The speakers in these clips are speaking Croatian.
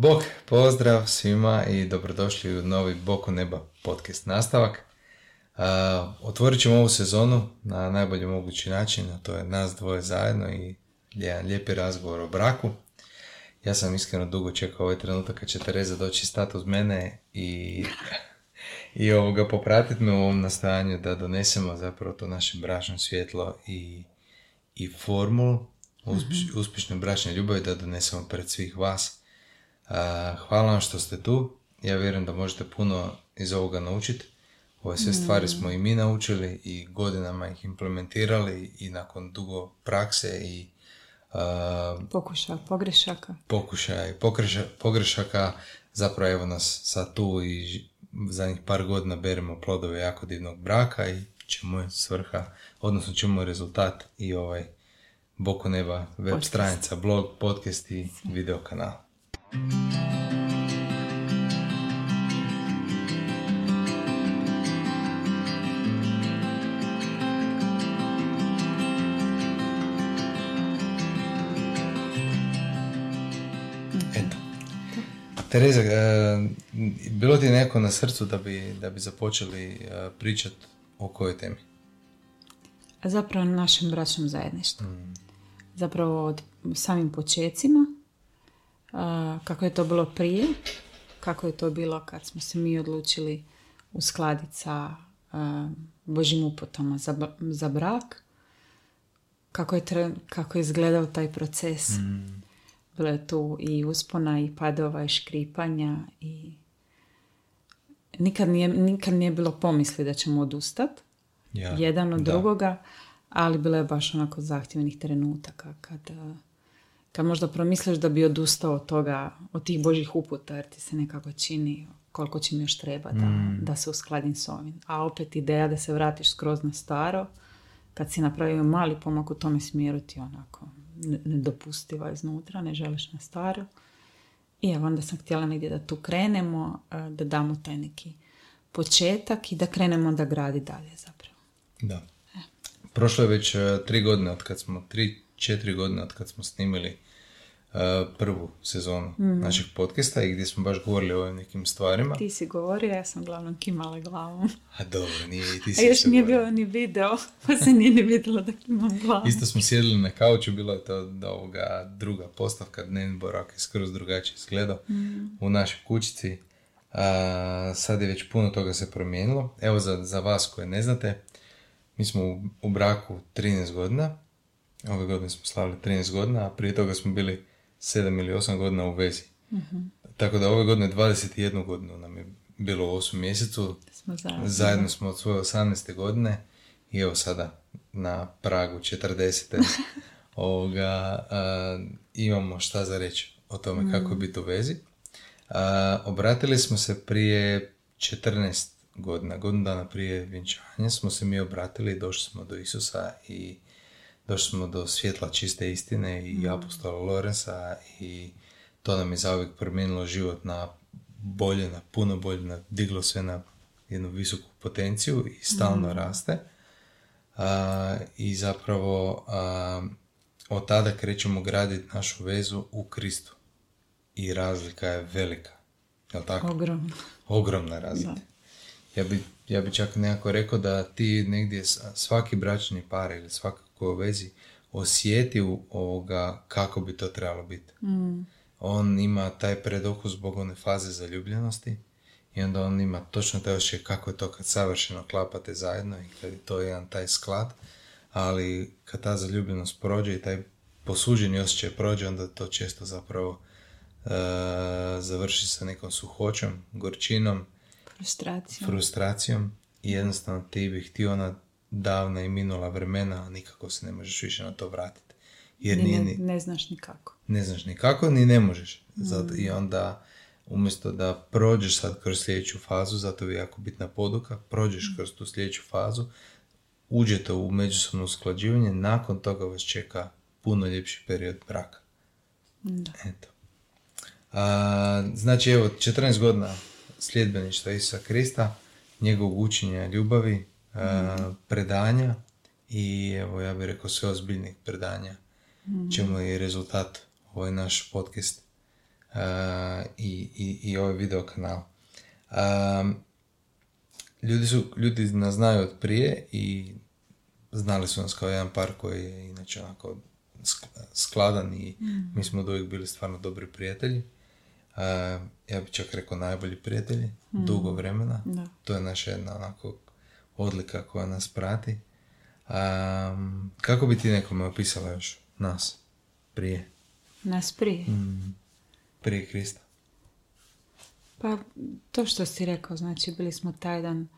Bog, pozdrav svima i dobrodošli u novi Boku neba podcast nastavak. Uh, otvorit ćemo ovu sezonu na najbolji mogući način, a to je nas dvoje zajedno i jedan lijepi razgovor o braku. Ja sam iskreno dugo čekao ovaj trenutak kad će Tereza doći stati uz mene i, i ovoga popratiti me u ovom nastajanju da donesemo zapravo to naše bračno svjetlo i, i formulu uspješne bračne ljubavi da donesemo pred svih vas Hvala vam što ste tu. Ja vjerujem da možete puno iz ovoga naučiti. Ove sve stvari mm. smo i mi naučili i godinama ih implementirali i nakon dugo prakse i uh, pokušaja, pogrešaka. Pokušaja i pogrešaka zapravo evo nas sad tu i zadnjih par godina beremo plodove jako divnog braka i čemu je svrha, odnosno čemu je rezultat i ovaj Boko neba web stranica, blog, podcast i video kanal. Tereza, e, bilo ti neko na srcu da bi, da bi započeli e, pričati o kojoj temi? Zapravo na našem bračnom zajedništvu. Mm. Zapravo od samim počecima kako je to bilo prije, kako je to bilo kad smo se mi odlučili uskladiti sa Božim upotama za, za brak, kako je, kako je izgledao taj proces. Mm. Bilo je tu i uspona i padova i škripanja i nikad nije, nikad nije bilo pomisli da ćemo odustati jedan od drugoga, ali bilo je baš onako zahtjevnih trenutaka kad kad možda promisliš da bi odustao od toga, od tih božih uputa, jer ti se nekako čini koliko će mi još treba da, mm. da se uskladim s ovim. A opet ideja da se vratiš skroz na staro, kad si napravio mali pomak u tome smjeru ti onako nedopustiva iznutra, ne želiš na staro. I evo onda sam htjela negdje da tu krenemo, da damo taj neki početak i da krenemo da gradi dalje zapravo. Da. E. Prošlo je već tri godine od kad smo, tri, četiri godine od kad smo snimili uh, prvu sezonu mm. našeg podcasta i gdje smo baš govorili o ovim nekim stvarima. Ti si govorio, ja sam glavnom kimala glavom. A dobro, nije i ti si A još nije bio ni video, pa se nije ni vidjelo da kimam glavom. Isto smo sjedili na kauču, bilo je to da ovoga druga postavka, dnevni borak je skroz drugačije izgledao mm. u našoj kućici. A, sad je već puno toga se promijenilo. Evo za, za vas koje ne znate, mi smo u, u braku 13 godina Ove godine smo slavili 13 godina, a prije toga smo bili 7 ili 8 godina u vezi. mm Tako da ove godine 21 godinu nam je bilo u 8 mjesecu. Smo zajedno. zajedno smo od svoje 18. godine i evo sada na pragu 40. ovoga, imamo šta za reći o tome mm kako je biti u vezi. obratili smo se prije 14 godina, godinu dana prije vjenčanja smo se mi obratili, došli smo do Isusa i došli smo do svjetla čiste istine i mm. apostola Lorenza i to nam je zauvijek promijenilo život na bolje, na puno bolje, na, diglo sve na jednu visoku potenciju i stalno mm. raste. I zapravo od tada krećemo graditi našu vezu u Kristu. I razlika je velika. Jel tako? Ogromna. Ogromna razlika. Ja bi, ja bi čak nekako rekao da ti negdje svaki bračni par ili svaka u vezi osjeti ovoga kako bi to trebalo biti. Mm. On ima taj predokus zbog one faze zaljubljenosti i onda on ima točno taj osjećaj kako je to kad savršeno klapate zajedno i kad je to jedan taj sklad, ali kad ta zaljubljenost prođe i taj posuđeni osjećaj prođe, onda to često zapravo uh, završi sa nekom suhoćom, gorčinom, frustracijom. frustracijom i jednostavno ti bih htio ona davna i minula vremena, a nikako se ne možeš više na to vratiti. Jer ni, nije, ne, ne znaš ni kako. Ne znaš ni kako, ni ne možeš. Zato, I onda, umjesto da prođeš sad kroz sljedeću fazu, zato je jako bitna poduka, prođeš mm. kroz tu sljedeću fazu, uđete u međusobno usklađivanje, nakon toga vas čeka puno ljepši period braka. Da. Eto. A, znači, evo, 14 godina sljedbeništva Isusa Krista, njegovog učenja ljubavi, mm. predanja i evo ja bih rekao sve ozbiljnih predanja mm. čemu je rezultat ovaj naš podcast i, i, i ovaj video kanal. ljudi, su, ljudi nas znaju od prije i znali su nas kao jedan par koji je inače onako skladan i mm. mi smo od uvijek bili stvarno dobri prijatelji. ja bih čak rekao najbolji prijatelji, mm. dugo vremena. To je naša jedna onako odlika koja nas prati. Um, kako bi ti nekome opisala još nas prije? Nas prije? Mm, prije Krista. Pa to što si rekao, znači bili smo taj dan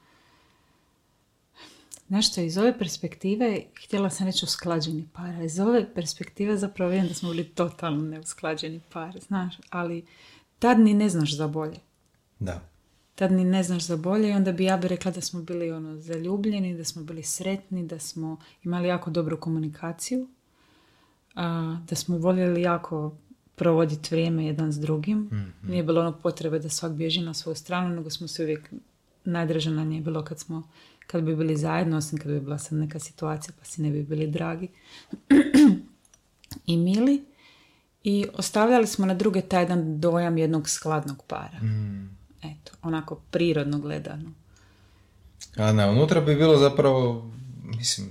Znaš što, iz ove perspektive, htjela sam reći usklađeni par, iz ove perspektive zapravo vidim da smo bili totalno neusklađeni par, znaš, ali tad ni ne znaš za bolje. Da. Tad ni ne znaš za bolje i onda bi ja bi rekla da smo bili ono zaljubljeni, da smo bili sretni, da smo imali jako dobru komunikaciju, a, da smo voljeli jako provoditi vrijeme jedan s drugim. mm Nije bilo ono potrebe da svak bježi na svoju stranu, nego smo se uvijek najdraže na nje bilo kad smo kad bi bili zajedno, osim kad bi bila sad neka situacija pa si ne bi bili dragi i mili. I ostavljali smo na druge taj jedan dojam jednog skladnog para. Mm. Eto, onako prirodno gledano. A ne, unutra bi bilo zapravo, mislim,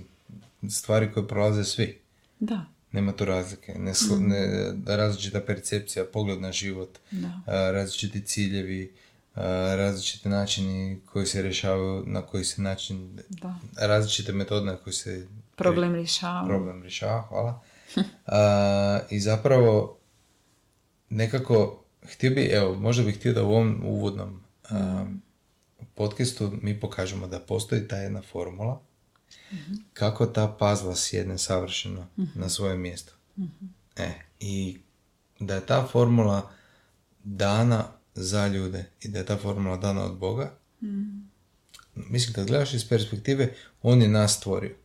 stvari koje prolaze svi. Da. Nema tu razlike. Ne, mm. ne, različita percepcija, pogled na život, da. različiti ciljevi, različiti načini koji se rješavaju, na koji se način, da. različite metode na koji se problem rješava. Problem rješava, hvala. I zapravo nekako htio bi, evo, možda bih htio da u ovom uvodnom podcastu mi pokažemo da postoji ta jedna formula mhm. kako ta pazla sjedne savršeno mhm. na svoje mjesto. Mhm. E, i da je ta formula dana za ljude i da je ta formula dana od Boga. Mm. Mislim, kad gledaš iz perspektive, on je nas stvorio.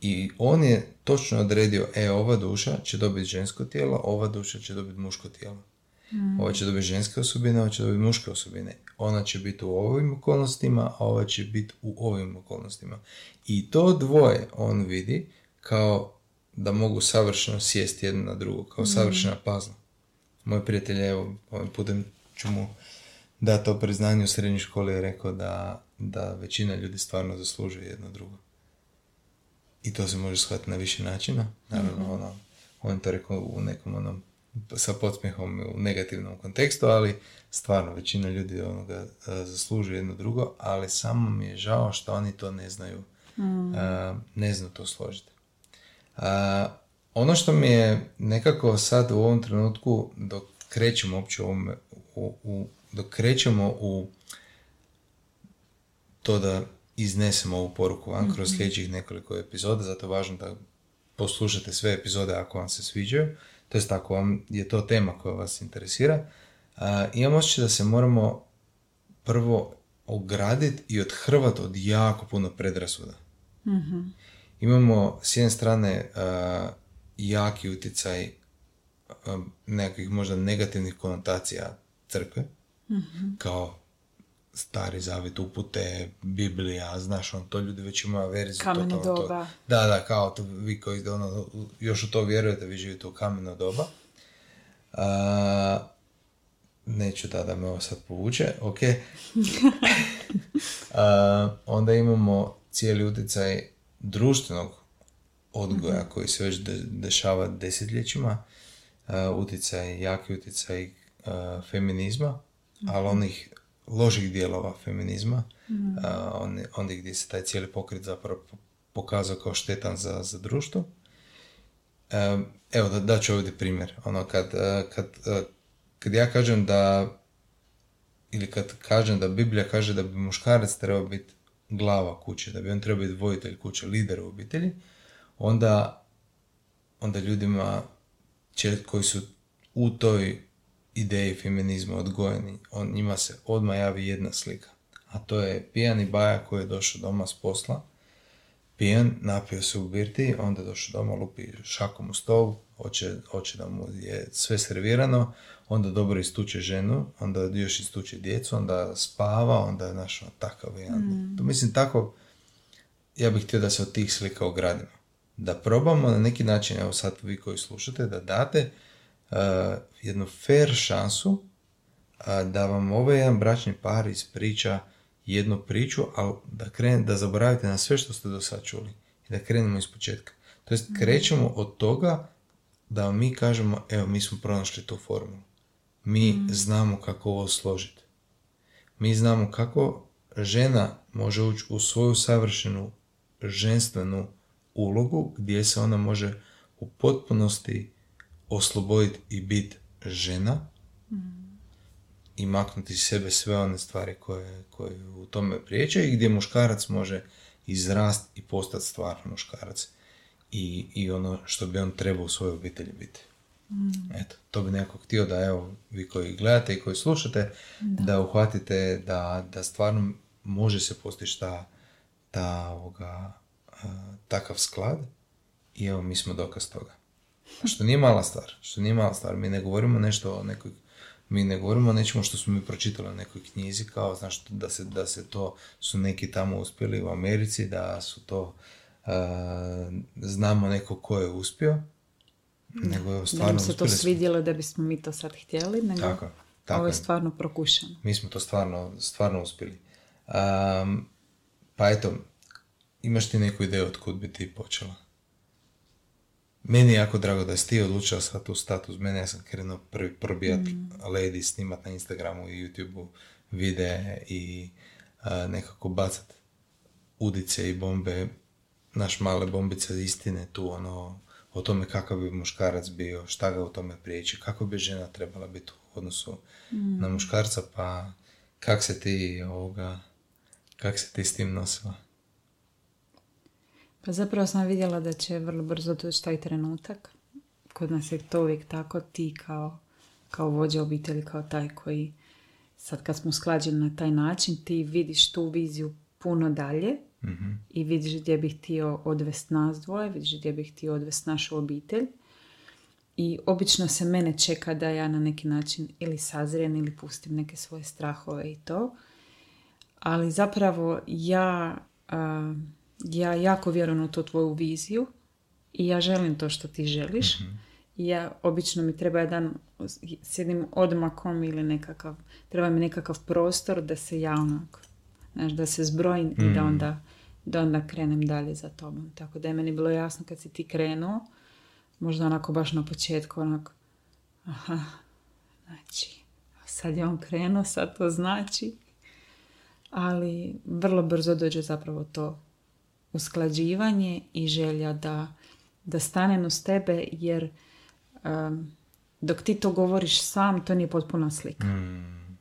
I on je točno odredio, e, ova duša će dobiti žensko tijelo, ova duša će dobiti muško tijelo. Mm. Ova će dobiti ženske osobine, ova će dobiti muške osobine. Ona će biti u ovim okolnostima, a ova će biti u ovim okolnostima. I to dvoje on vidi kao da mogu savršeno sjesti jedno na drugo, kao mm. savršena pazla. Moj prijatelj, evo, ovim putem ću mu da to priznanje u srednjoj školi je rekao da, da većina ljudi stvarno zaslužuje jedno drugo. I to se može shvatiti na više načina. Naravno, mm ono, on to rekao u nekom onom sa podsmjehom u negativnom kontekstu, ali stvarno većina ljudi onoga e, zaslužuje jedno drugo, ali samo mi je žao što oni to ne znaju, mm. ne znaju to složiti. ono što mi je nekako sad u ovom trenutku dok krećemo uopće ovom u, u, dok krećemo u to da iznesemo ovu poruku van kroz mhm. sljedećih nekoliko epizoda, zato je važno da poslušate sve epizode ako vam se sviđaju, to jest ako vam je to tema koja vas interesira. A, imam osjećaj da se moramo prvo ograditi i odhrvati od jako puno predrasuda. mm Imamo s jedne strane jaki utjecaj nekakvih možda negativnih konotacija crkve, mm kao stari zavjet upute, Biblija, znaš, on to ljudi već imaju verziju. Kameno doba. To, da, da, kao to, vi koji ono, još u to vjerujete, vi živite u kameno doba. A, neću da da me ovo sad povuče, ok. A, onda imamo cijeli utjecaj društvenog odgoja mm koji se već dešava desetljećima, utjecaj, jaki utjecaj uh, feminizma, ali onih loših dijelova feminizma, mm. uh, gdje se taj cijeli pokret zapravo pokazao kao štetan za, za društvo. Um, evo, da, da ću ovdje primjer. Ono, kad, kad, kad ja kažem da ili kad kažem da Biblija kaže da bi muškarac trebao biti glava kuće, da bi on trebao biti vojitelj kuće, lider u obitelji, onda, onda ljudima koji su u toj ideji feminizma odgojeni, on, njima se odmah javi jedna slika. A to je pijani baja koji je došao doma s posla, pijan, napio se u birti, onda je došao doma, lupi šakom u stol, hoće, hoće da mu je sve servirano, onda dobro istuče ženu, onda još istuče djecu, onda spava, onda je našao takav jedan. Mm. To mislim tako, ja bih htio da se od tih slika ogradimo. Da probamo na neki način, evo sad vi koji slušate, da date jednu fair šansu da vam ovaj jedan bračni par ispriča jednu priču, ali da, kren, da zaboravite na sve što ste do sad čuli i da krenemo iz početka. To jest, krećemo od toga da mi kažemo, evo, mi smo pronašli tu formulu. Mi mm. znamo kako ovo složiti. Mi znamo kako žena može ući u svoju savršenu ženstvenu ulogu gdje se ona može u potpunosti osloboditi i biti žena mm. i maknuti iz sebe sve one stvari koje, koje u tome priječe i gdje muškarac može izrast i postati stvarno muškarac i, i ono što bi on trebao u svojoj obitelji biti. Mm. Eto, to bi nekako htio da evo, vi koji gledate i koji slušate, da, uhvatite da, da stvarno može se postići ta, ta ovoga, takav sklad i evo mi smo dokaz toga. Što nije mala stvar, što nije mala stvar. Mi ne govorimo nešto o nekoj, mi ne govorimo o nečemu što smo mi pročitali u nekoj knjizi, kao znaš, da se, da se to, su neki tamo uspjeli u Americi, da su to, znamo neko ko je uspio, nego je stvarno... Da nam se to svidjelo da bismo mi to sad htjeli, nego tako, tako ovo je stvarno prokušano. Mi smo to stvarno, stvarno uspjeli. Um, pa eto, imaš ti neku ideju od kud bi ti počela? Meni je jako drago da si ti odlučila sad tu status. Mene ja sam krenuo prvi probijat mm. lady, snimat na Instagramu i YouTubeu videe i nekako bacat udice i bombe, naš male bombice istine tu ono o tome kakav bi muškarac bio, šta ga u tome priječi, kako bi žena trebala biti u odnosu mm. na muškarca, pa kak se ti ovoga, kak se ti s tim nosila? Pa zapravo sam vidjela da će vrlo brzo doći taj trenutak. Kod nas je to uvijek tako, ti kao, kao vođa obitelji, kao taj koji sad kad smo sklađeni na taj način, ti vidiš tu viziju puno dalje mm i vidiš gdje bih htio odvest nas dvoje, vidiš gdje bih htio odvest našu obitelj. I obično se mene čeka da ja na neki način ili sazrijem ili pustim neke svoje strahove i to. Ali zapravo ja ja jako vjerujem u tu tvoju viziju i ja želim to što ti želiš. mm I ja, obično mi treba jedan s jednim odmakom ili nekakav, treba mi nekakav prostor da se ja onak, znaš, da se zbrojim i da mhm. onda, da onda krenem dalje za tobom. Tako da je meni bilo jasno kad si ti krenuo, možda onako baš na početku, onako, aha, znači, sad je on krenuo, sad to znači. Ali vrlo brzo dođe zapravo to usklađivanje i želja da, da stanem uz tebe jer dok ti to govoriš sam to nije potpuna slika. Mm,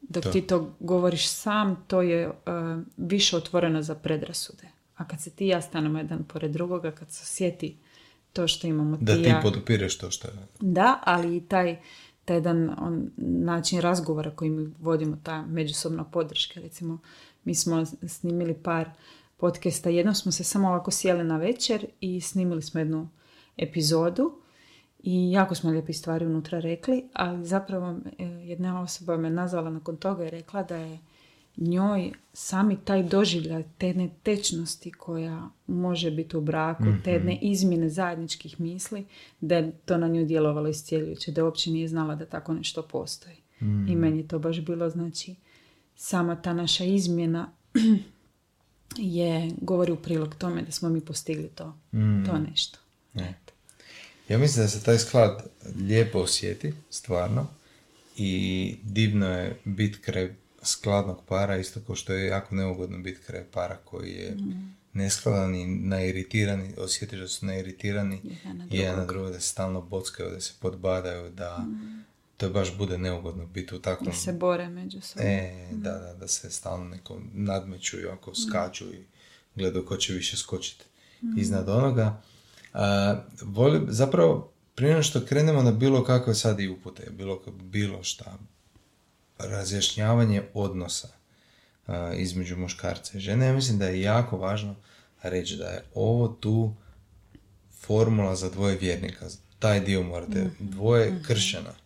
dok ti to govoriš sam to je više otvoreno za predrasude. A kad se ti ja stanemo jedan pored drugoga, kad se osjeti to što imamo da ti, ti podupireš to što je. Da, ali i taj, taj jedan on, način razgovora koji mi vodimo, ta međusobna podrška. Recimo, mi smo snimili par podcasta. Jednom smo se samo ovako sjeli na večer i snimili smo jednu epizodu i jako smo lijepi stvari unutra rekli, ali zapravo e, jedna osoba me nazvala nakon toga i rekla da je njoj sami taj doživljaj te netečnosti koja može biti u braku, mm-hmm. te jedne izmjene zajedničkih misli, da je to na nju djelovalo iscijeljujuće, da uopće nije znala da tako nešto postoji. I mm. meni je to baš bilo, znači, sama ta naša izmjena je, govori u prilog tome da smo mi postigli to, mm. to nešto. Ja mislim da se taj sklad lijepo osjeti, stvarno, i divno je biti kraj skladnog para, isto kao što je jako neugodno biti kraj para koji je mm. neskladan i nairitirani, osjetiš da su nairitirani jedan na drugo, da se stalno bockaju, da se podbadaju, da, mm to baš bude neugodno biti u takvom... Da se bore međusobno. E, da, da, da se stalno neko nadmeću i ako skaču i gledaju ko će više skočiti mm. iznad onoga. A, volim, zapravo, prije što krenemo na bilo kakve sad i upute, bilo, bilo šta, razjašnjavanje odnosa a, između muškarca i žene, ja mislim da je jako važno reći da je ovo tu formula za dvoje vjernika. Taj dio morate, mhm. dvoje mm kršćana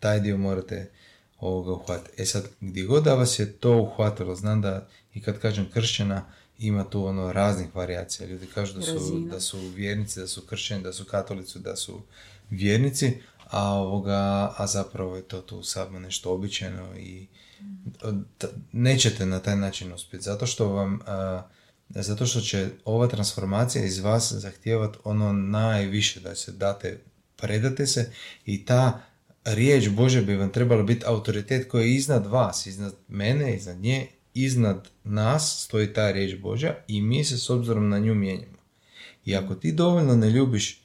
taj dio morate ovoga uhvatiti. E sad, gdje god da vas je to uhvatilo, znam da i kad kažem kršćana, ima tu ono raznih varijacija. Ljudi kažu da su, da su vjernici, da su kršćani, da su katolici, da su vjernici, a, ovoga, a zapravo je to tu samo nešto običajno i nećete na taj način uspjeti, zato što vam zato što će ova transformacija iz vas zahtijevati ono najviše da se date, predate se i ta riječ Bože bi vam trebala biti autoritet koji je iznad vas, iznad mene, iznad nje, iznad nas stoji ta riječ Božja i mi se s obzirom na nju mijenjamo. I ako ti dovoljno ne ljubiš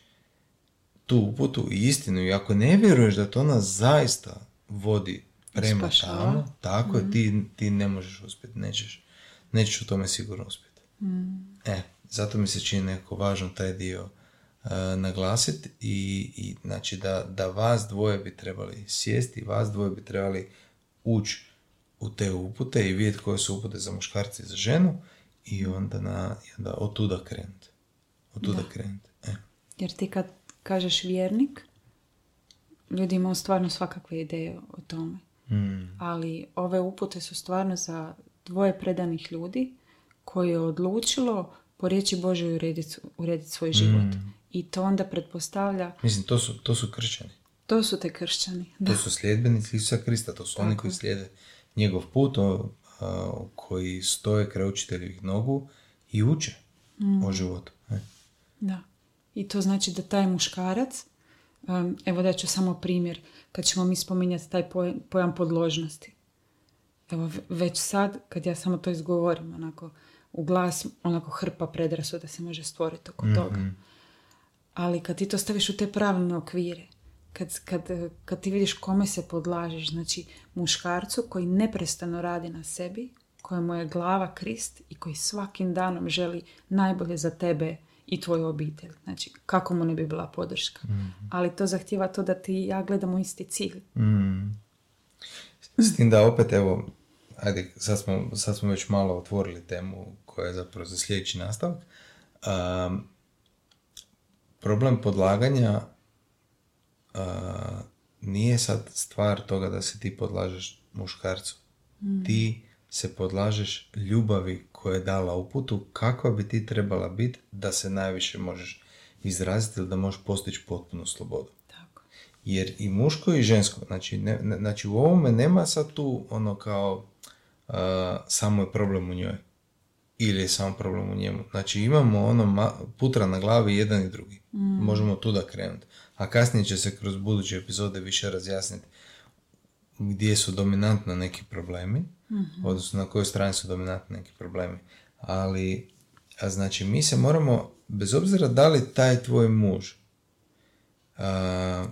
tu uputu i istinu i ako ne vjeruješ da to ona zaista vodi prema tamo, tako je, mhm. ti, ti ne možeš uspjeti, nećeš, nećeš u tome sigurno uspjeti. Mm. E, zato mi se čini neko važan taj dio naglasiti i, i znači da, da vas dvoje bi trebali sjesti, vas dvoje bi trebali ući u te upute i vidjeti koje su upute za muškarci i za ženu i onda, na, i onda od tuda krenuti. Od tuda krenuti. E. Jer ti kad kažeš vjernik, ljudi imaju stvarno svakakve ideje o tome. Hmm. Ali ove upute su stvarno za dvoje predanih ljudi koji je odlučilo po riječi Bože urediti, urediti svoj život. Hmm. I to onda pretpostavlja... Mislim, to su, to su kršćani. To su te kršćani. To su sljedbenici Isusa Krista, to su oni koji slijede njegov put, koji stoje kraj učiteljevih nogu i uče mm. o životu. E. Da. I to znači da taj muškarac, evo da ću samo primjer, kad ćemo mi spominjati taj pojam podložnosti. Evo već sad, kad ja samo to izgovorim, onako u glas, onako hrpa predrasuda se može stvoriti oko mm toga. Ali kad ti to staviš u te pravilne okvire, kad, kad, kad ti vidiš kome se podlažeš, znači muškarcu koji neprestano radi na sebi, kojemu je glava krist i koji svakim danom želi najbolje za tebe i tvoju obitelj. Znači, kako mu ne bi bila podrška. mm Ali to zahtjeva to da ti ja gledamo isti cilj. mm S tim da opet, evo, ajde, sad smo, sad smo već malo otvorili temu koja je zapravo za sljedeći nastavak. Um, problem podlaganja nije sad stvar toga da se ti podlažeš muškarcu. Mm. Ti se podlažeš ljubavi koja je dala uputu, kakva bi ti trebala biti da se najviše možeš izraziti ili da možeš postići potpunu slobodu. Tako. Jer i muško i žensko, znači, ne, znači u ovome nema sad tu ono kao samo je problem u njoj ili je samo problem u njemu. Znači imamo ono putra na glavi jedan i drugi. Mm. Možemo tu da krenuti a kasnije će se kroz buduće epizode više razjasniti gdje su dominantno neki problemi, mm odnosno na kojoj strani su dominantni neki problemi. Ali, a znači, mi se moramo, bez obzira da li taj tvoj muž, a,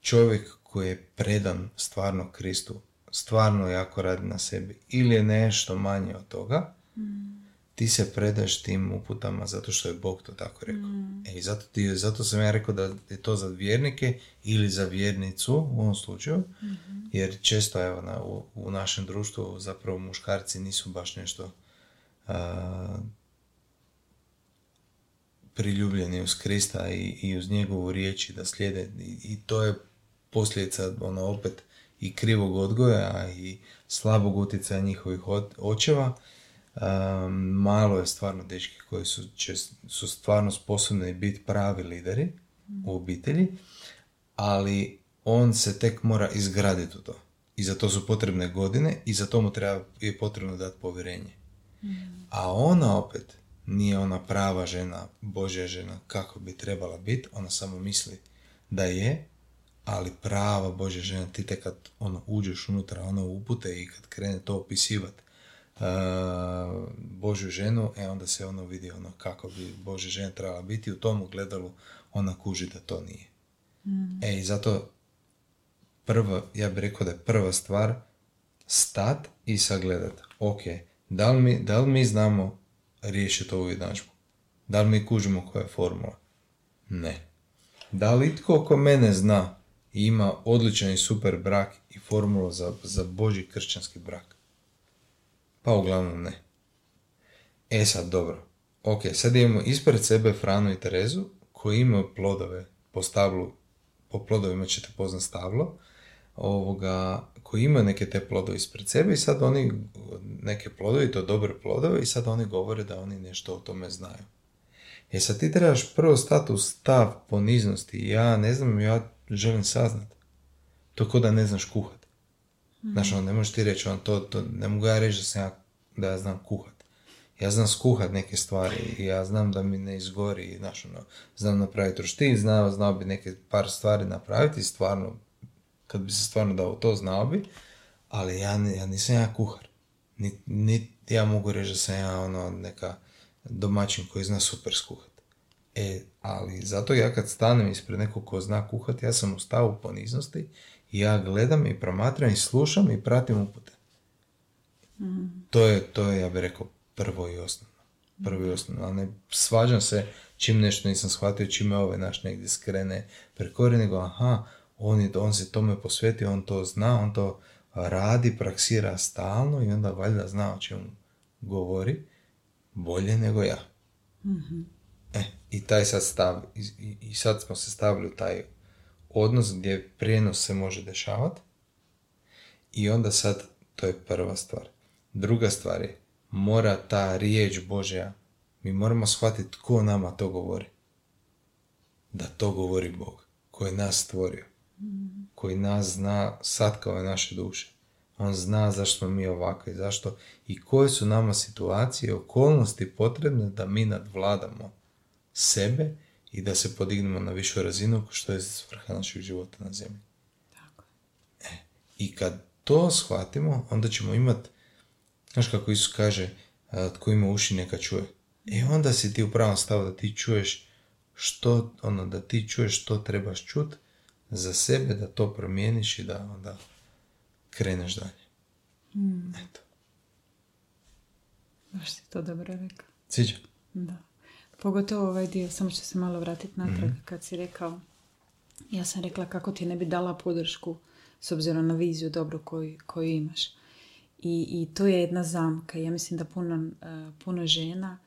čovjek koji je predan stvarno Kristu, stvarno jako radi na sebi, ili je nešto manje od toga, mm ti se predaš tim uputama zato što je Bog to tako rekao. Mm. E, i zato, ti, zato sam ja rekao da je to za vjernike ili za vjernicu u ovom slučaju, mm-hmm. jer često evo, na, u, u, našem društvu zapravo muškarci nisu baš nešto a, priljubljeni uz Krista i, i uz njegovu riječi da slijede i, i to je posljedica ono opet i krivog odgoja i slabog utjecaja njihovih očeva malo je stvarno dečki koji su, će, su stvarno sposobni biti pravi lideri u obitelji, ali on se tek mora izgraditi u to. I za to su potrebne godine i za to mu treba, je potrebno dati povjerenje. A ona opet nije ona prava žena, Božja žena kako bi trebala biti, ona samo misli da je, ali prava Božja žena, ti te kad ono, uđeš unutra, ono upute i kad krene to opisivati, Božju ženu, e onda se ono vidi ono kako bi Božja žena trebala biti u tom ugledalu ona kuži da to nije. Mm. E i zato prva, ja bih rekao da je prva stvar stat i sagledat. Ok, da li mi, da li mi znamo riješiti ovu jednadžbu? Da li mi kužimo koja je formula? Ne. Da li itko oko mene zna i ima odličan i super brak i formulu za, za Boži kršćanski brak? Pa uglavnom ne. E sad, dobro. Ok, sad imamo ispred sebe Franu i Terezu koji imaju plodove po stablu, po plodovima ćete poznat stablo, ovoga, koji imaju neke te plodove ispred sebe i sad oni, neke plodove, to dobre plodove i sad oni govore da oni nešto o tome znaju. E sad ti trebaš prvo stati u stav poniznosti. Ja ne znam, ja želim saznat. To ko da ne znaš kuhat. Znaš, ono, ne možeš ti reći, on, to, to, ne mogu ja reći da, sam ja, da ja znam kuhat. Ja znam skuhat neke stvari i ja znam da mi ne izgori, znaš, ono, znam napraviti roštilj, znao, znao bi neke par stvari napraviti, stvarno, kad bi se stvarno dao to, znao bi, ali ja, ja nisam ja kuhar. Niti ni, ja mogu reći da sam ja ono neka domaćin koji zna super skuhat. E, ali zato ja kad stanem ispred nekog ko zna kuhat, ja sam u stavu poniznosti ja gledam i promatram i slušam i pratim upute. Mm. To, je, to je, ja bih rekao, prvo i osnovno. Prvo i osnovno. Ali ne svađam se čim nešto nisam shvatio, čim me ovaj naš negdje skrene prekori, nego aha, on, je, on se tome posveti, on to zna, on to radi, praksira stalno i onda valjda zna o čemu govori bolje nego ja. mm E, i taj sad stav, i, i sad smo se stavili u taj odnos gdje prijenos se može dešavati i onda sad, to je prva stvar. Druga stvar je, mora ta riječ Božja, mi moramo shvatiti tko nama to govori. Da to govori Bog, koji je nas stvorio, koji nas zna sad kao naše duše. On zna zašto smo mi ovakvi, zašto i koje su nama situacije, okolnosti potrebne da mi nadvladamo sebe i da se podignemo na višu razinu što je svrha našeg života na zemlji. Tako. E, I kad to shvatimo, onda ćemo imati, znaš kako Isus kaže, tko ima uši neka čuje. E onda si ti u pravom stavu da ti čuješ što, ono, da ti čuješ što trebaš čut za sebe, da to promijeniš i da onda kreneš dalje. Mm. Eto. Baš si to dobro rekao. Sviđa? Da. Pogotovo ovaj dio, samo ću se malo vratiti natrag, mm kad si rekao, ja sam rekla kako ti ne bi dala podršku s obzirom na viziju dobro koju, koju imaš. I, I to je jedna zamka. Ja mislim da puno, e, puno žena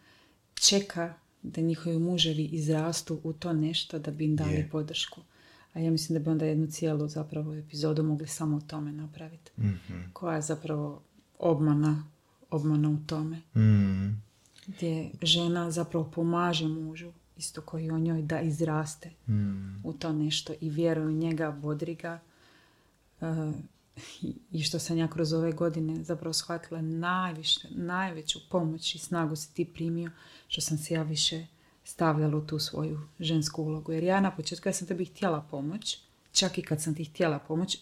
čeka da njihovi muževi izrastu u to nešto da bi im dali podršku. A ja mislim da bi onda jednu cijelu zapravo epizodu mogli samo o tome napraviti. mm Koja je zapravo obmana, obmana u tome. mm Gdje žena zapravo pomaže mužu isto koji o njoj da izraste mm. u to nešto i vjeruje njega, bodri ga. Uh, i što sam ja kroz ove godine zapravo shvatila najviše, najveću pomoć i snagu si ti primio što sam se ja više stavljala u tu svoju žensku ulogu. Jer ja na početku ja sam tebi htjela pomoć, čak i kad sam ti htjela pomoć,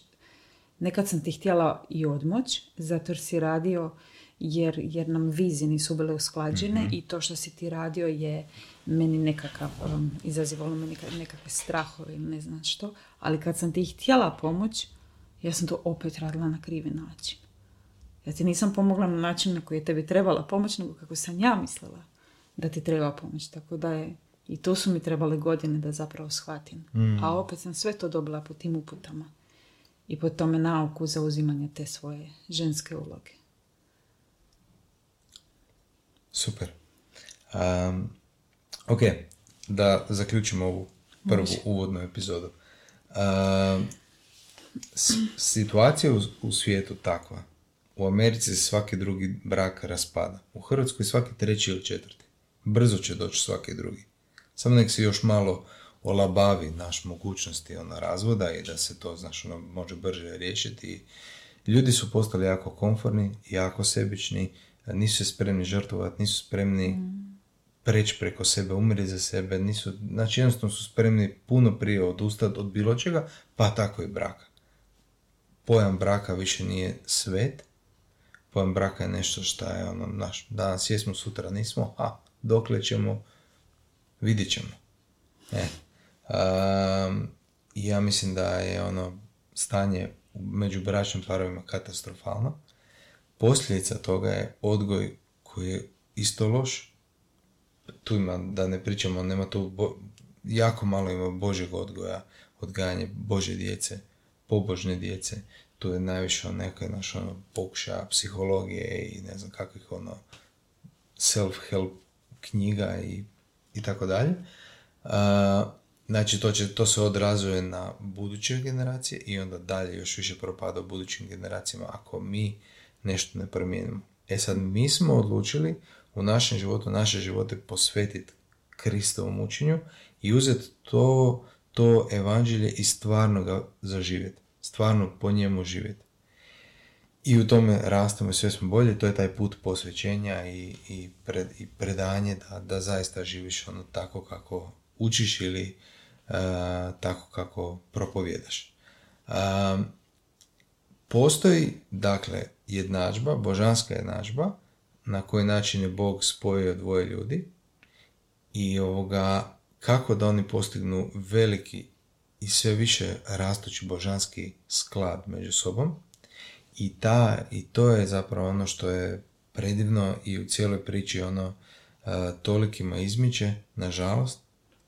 nekad sam ti htjela i odmoć, zato jer si radio jer, jer nam vizije nisu bile usklađene mhm. i to što si ti radio je meni nekakav, um, izazivalo me nekakve strahove ili ne znam što, ali kad sam ti htjela pomoć, ja sam to opet radila na krivi način. Ja ti nisam pomogla na način na koji je tebi trebala pomoć, nego kako sam ja mislila da ti treba pomoć. Tako da je, i to su mi trebale godine da zapravo shvatim. Mm. A opet sam sve to dobila po tim uputama. I po tome nauku za uzimanje te svoje ženske uloge. Super. Um, ok, da zaključimo ovu prvu uvodnu epizodu. Um, situacija u, u svijetu takva. U Americi se svaki drugi brak raspada. U Hrvatskoj svaki treći ili četvrti. Brzo će doći svaki drugi. Samo nek se još malo olabavi naš mogućnosti ona razvoda i da se to znaš, ono, može brže riješiti. Ljudi su postali jako komforni, jako sebični, nisu se spremni žrtvovati, nisu spremni mm. preći preko sebe, umriti za sebe, nisu, znači jednostavno su spremni puno prije odustati od bilo čega, pa tako i braka pojam braka više nije svet, pojam braka je nešto što je ono, naš, danas jesmo, sutra nismo, a dokle ćemo, vidit ćemo. E. ja mislim da je ono stanje među bračnim parovima katastrofalno. Posljedica toga je odgoj koji je isto loš. Tu ima, da ne pričamo, nema tu, jako malo ima Božeg odgoja, odgajanje Bože djece pobožne djece, tu je najviše neka naš ono, pokušaja psihologije i ne znam kakvih ono self-help knjiga i, i tako dalje. Znači to, će, to se odrazuje na buduće generacije i onda dalje još više propada u budućim generacijama ako mi nešto ne promijenimo. E sad mi smo odlučili u našem životu, naše živote posvetiti Kristovom učenju i uzeti to to evanđelje i stvarno ga zaživjeti. Stvarno po njemu živjeti. I u tome rastemo sve smo bolje, to je taj put posvećenja i, i, pred, i predanje da, da zaista živiš ono tako kako učiš ili uh, tako kako propovjedaš. Uh, postoji, dakle, jednadžba, božanska jednadžba, na koji način je Bog spojio dvoje ljudi i ovoga, kako da oni postignu veliki i sve više rastući božanski sklad među sobom. I, ta, I to je zapravo ono što je predivno i u cijeloj priči ono uh, tolikima izmiče, nažalost,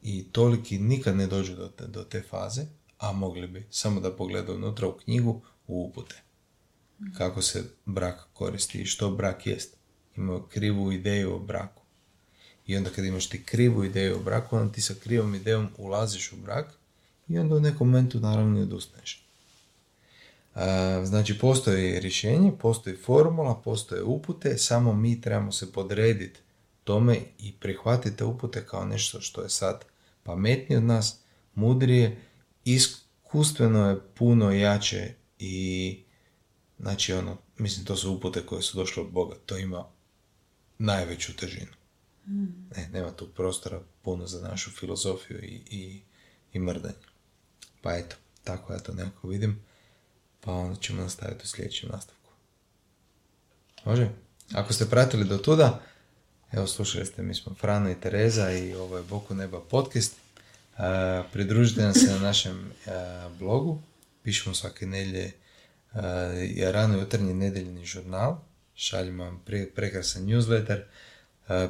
i toliki nikad ne dođu do te, do te faze, a mogli bi samo da pogledaju unutra u knjigu u upute. Kako se brak koristi i što brak jest. Imaju krivu ideju o braku. I onda kad imaš ti krivu ideju o braku, onda ti sa krivom idejom ulaziš u brak i onda u nekom momentu naravno i odustaneš. Znači, postoji rješenje, postoji formula, postoje upute, samo mi trebamo se podrediti tome i prihvatiti te upute kao nešto što je sad pametnije od nas, mudrije, iskustveno je puno jače i znači ono, mislim to su upute koje su došle od Boga, to ima najveću težinu. Ne, nema tu prostora puno za našu filozofiju i, i, i mrdanje. Pa eto, tako ja to nekako vidim, pa onda ćemo nastaviti u sljedećem nastavku. Može? Ako ste pratili do tuda, evo slušali ste, mi smo Frano i Tereza i ovo je Boku neba podcast. Uh, pridružite nam se na našem uh, blogu, pišemo svake nedjelje uh, rano jutarnji nedeljni žurnal, šaljemo vam pre, prekrasan newsletter,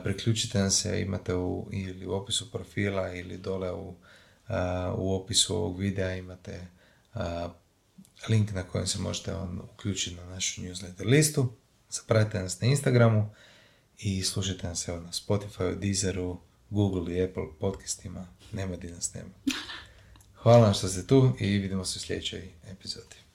priključite nam se, imate u, ili u opisu profila ili dole u, u opisu ovog videa imate link na kojem se možete on uključiti na našu newsletter listu, zapratite nas na Instagramu i slušajte nas evo na Spotify, Deezeru, Google i Apple podcastima, nema di nas nema. Hvala vam što ste tu i vidimo se u sljedećoj epizodi.